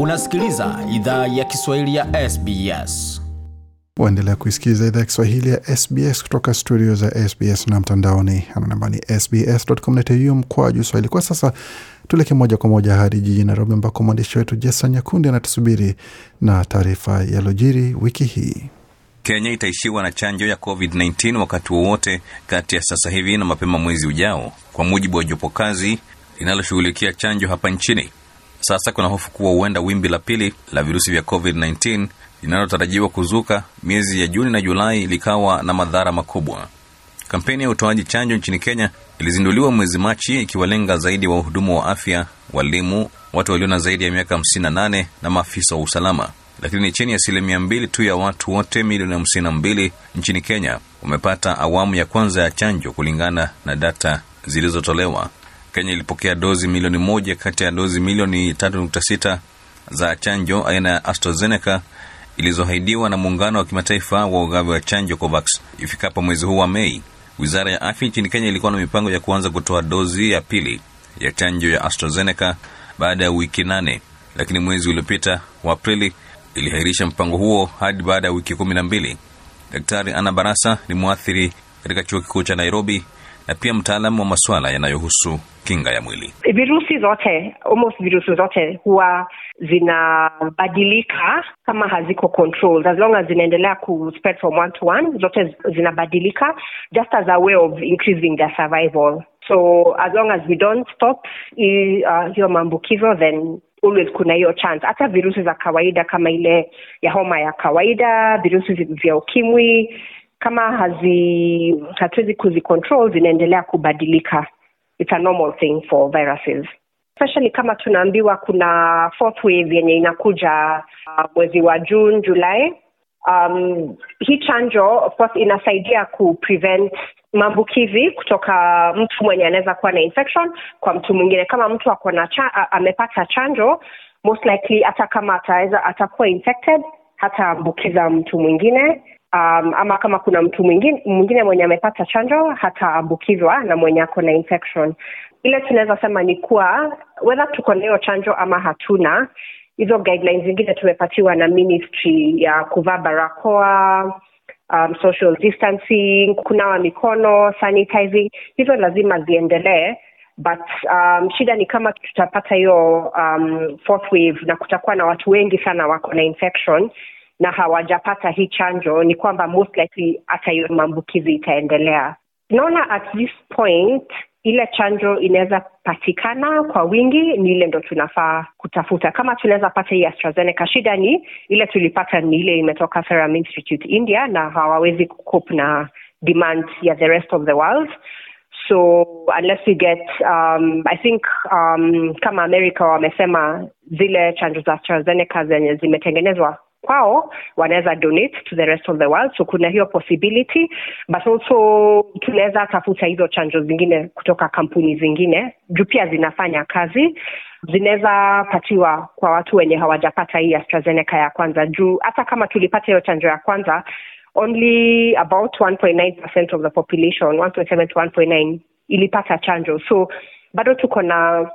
Unasikiliza idhaa ya Kiswahili ya SBS. Waendelea kuisikiliza idhaa ya Kiswahili ya SBS kutoka studio za SBS na mtandaoni ananamba ni sbs.com.au mkwaju swahili. Kwa sasa tuelekee moja kwa moja hadi jijini Nairobi ambako mwandishi wetu Jason Nyakundi anatusubiri na taarifa yalojiri wiki hii. Kenya itaishiwa na chanjo ya COVID-19 wakati wowote kati ya sasa hivi na mapema mwezi ujao, kwa mujibu wa jopo kazi linaloshughulikia chanjo hapa nchini. Sasa kuna hofu kuwa huenda wimbi la pili la virusi vya COVID-19 linalotarajiwa kuzuka miezi ya Juni na Julai likawa na madhara makubwa. Kampeni ya utoaji chanjo nchini Kenya ilizinduliwa mwezi Machi, ikiwalenga zaidi wahudumu wa afya, walimu, watu walio na zaidi ya miaka 58 na maafisa wa usalama. Lakini ni chini ya asilimia mbili tu ya watu wote milioni hamsini na mbili nchini Kenya wamepata awamu ya kwanza ya chanjo kulingana na data zilizotolewa. Kenya ilipokea dozi milioni moja kati ya dozi milioni 3.6 za chanjo aina ya AstraZeneca ilizoahidiwa na muungano wa kimataifa wa ugavi wa chanjo COVAX ifikapo mwezi huu wa Mei. Wizara ya afya nchini Kenya ilikuwa na mipango ya kuanza kutoa dozi ya pili ya chanjo ya AstraZeneca baada ya wiki nane, lakini mwezi uliopita wa Aprili iliahirisha mpango huo hadi baada ya wiki kumi na mbili. Daktari Ana Barasa ni mwathiri katika chuo kikuu cha Nairobi na pia mtaalamu wa masuala yanayohusu kinga ya mwili. Virusi zote almost virusi zote huwa zinabadilika kama haziko controlled. As long as zinaendelea ku spread from one to one, zote zinabadilika just as a way of increasing their survival. So as long as we don't stop uh, maambukizo then always kuna hiyo chance. Hata virusi za kawaida kama ile ya homa ya kawaida, virusi vya ukimwi kama hazi hatuwezi kuzicontrol zinaendelea kubadilika. It's a normal thing for viruses especially kama tunaambiwa kuna fourth wave yenye inakuja uh, mwezi wa June julai Um, hii chanjo of course inasaidia kuprevent maambukizi kutoka mtu mwenye anaweza kuwa na infection kwa mtu mwingine. Kama mtu ako na cha, amepata chanjo most likely hata kama ataweza atakuwa infected hataambukiza mtu mwingine. Um, ama kama kuna mtu mwingine mwingine mwenye amepata chanjo hataambukizwa na mwenye ako na infection. Ile tunaweza sema ni kuwa wedha tuko na hiyo chanjo ama hatuna, hizo guidelines zingine tumepatiwa na ministry ya kuvaa barakoa, um, social distancing, kunawa mikono, sanitizing, hizo lazima ziendelee but um, shida ni kama tutapata hiyo um, fourth wave na kutakuwa na watu wengi sana wako na infection na hawajapata hii chanjo, ni kwamba most likely hata hiyo maambukizi itaendelea. Tunaona at this point ile chanjo inaweza patikana kwa wingi, ni ile ndo tunafaa kutafuta. Kama tunaweza pata hii AstraZeneca, shida ni ile tulipata ni ile imetoka Serum Institute India, na hawawezi kucope na demand ya the rest of the world so unless we get um, I think um, kama America wamesema zile chanjo za AstraZeneca zenye zimetengenezwa kwao wanaweza donate to the rest of the world, so kuna hiyo possibility, but also tunaweza tafuta hizo chanjo zingine kutoka kampuni zingine. Juu pia zinafanya kazi, zinaweza patiwa kwa watu wenye hawajapata hii AstraZeneca ya kwanza, juu hata kama tulipata hiyo chanjo ya kwanza only about 1.9% of the population 1.7 to 1.9 ilipata chanjo, so bado tuko na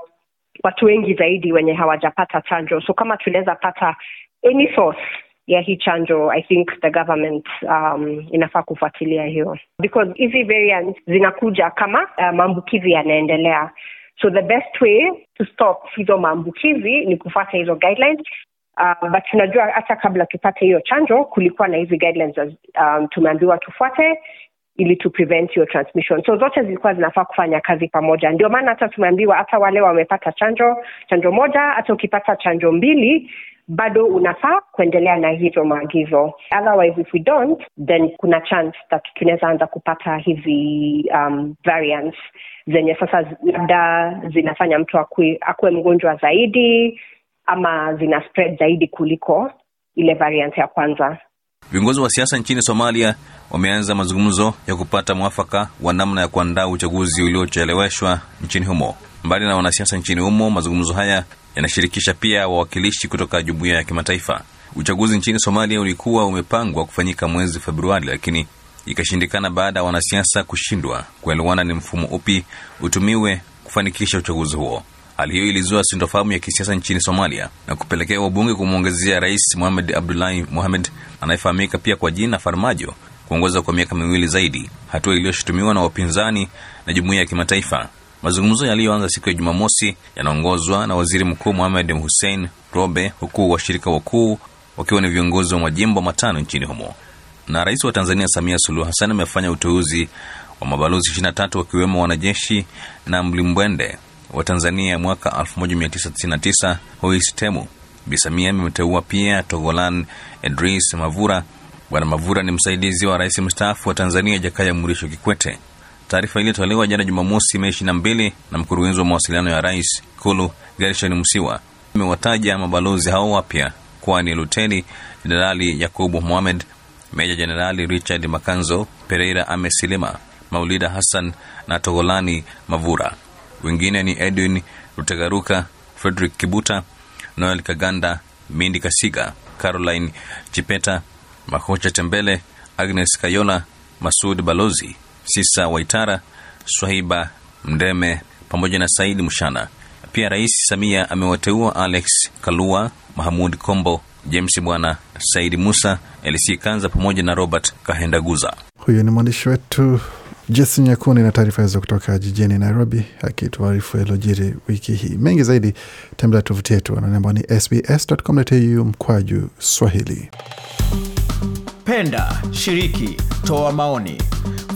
watu wengi zaidi wenye hawajapata chanjo, so kama tunaweza pata any source ya hii chanjo I think the government um, inafaa kufuatilia hiyo. Because hizi variant zinakuja kama uh, maambukizi yanaendelea. So the best way to stop hizo maambukizi ni kufuata hizo guidelines. Uh, but tunajua hata kabla tupate hiyo chanjo kulikuwa na hizi guidelines um, tumeambiwa tufuate ili to prevent your transmission. So zote zilikuwa zinafaa kufanya kazi pamoja. Ndio maana hata tumeambiwa hata wale wamepata chanjo chanjo moja hata ukipata chanjo mbili bado unafaa kuendelea na hivyo maagizo otherwise if we don't then kuna chance that tunaweza anza kupata hizi um, variants zenye sasa labda zinafanya mtu akuwe, mgonjwa zaidi ama zina spread zaidi kuliko ile variant ya kwanza Viongozi wa siasa nchini Somalia wameanza mazungumzo ya kupata mwafaka wa namna ya kuandaa uchaguzi uliocheleweshwa nchini humo. Mbali na wanasiasa nchini humo, mazungumzo haya yanashirikisha pia wawakilishi kutoka jumuiya ya kimataifa. Uchaguzi nchini Somalia ulikuwa umepangwa kufanyika mwezi Februari, lakini ikashindikana baada ya wanasiasa kushindwa kuelewana ni mfumo upi utumiwe kufanikisha uchaguzi huo. Hali hiyo ilizua sintofahamu ya kisiasa nchini Somalia na kupelekea wabunge kumwongezea Rais Mohamed Abdullahi Mohamed anayefahamika pia kwa jina Farmajo kuongoza kwa miaka miwili zaidi, hatua iliyoshutumiwa na wapinzani na jumuiya ya kimataifa. Mazungumzo yaliyoanza siku ya Jumamosi yanaongozwa na waziri mkuu Mohamed Hussein Robe, huku washirika wakuu wakiwa ni viongozi wa majimbo matano nchini humo. Na rais wa Tanzania Samia Suluhu Hassan amefanya uteuzi wa mabalozi 23 wakiwemo wanajeshi na mlimbwende wa Tanzania mwaka 1999 Hois Temu. Bi pia Togolan Edris Mavura. Bwana Mavura ni msaidizi wa rais mstaafu wa Tanzania Jakaya Mrisho Kikwete. Taarifa iliyotolewa jana Jumamosi, Mei 22 na mkurugenzi wa mawasiliano ya rais Ikulu Gershon Msiwa imewataja mabalozi hao wapya kuwa ni Luteni Jenerali Yakubu Mohamed, Meja Jenerali Richard Makanzo Pereira, Amesilima Maulida Hassan na Togolani Mavura. Wengine ni Edwin Rutegaruka, Frederick Kibuta, Noel Kaganda, Mindi Kasiga, Caroline Chipeta, Makocha Tembele, Agnes Kayola, Masud Balozi, Sisa Waitara, Swahiba Mdeme pamoja na Saidi Mshana. Pia Rais Samia amewateua Alex Kalua, Mahamud Kombo, James Bwana, Saidi Musa, Elisi Kanza pamoja na Robert Kahendaguza. Huyo ni mwandishi wetu Jesi Nyakuni na taarifa hizo kutoka jijini Nairobi, akituarifu yaliyojiri wiki hii. Mengi zaidi tembelea tovuti yetu ambao ni sbs.com.au mkwaju Swahili. Penda, shiriki, toa maoni,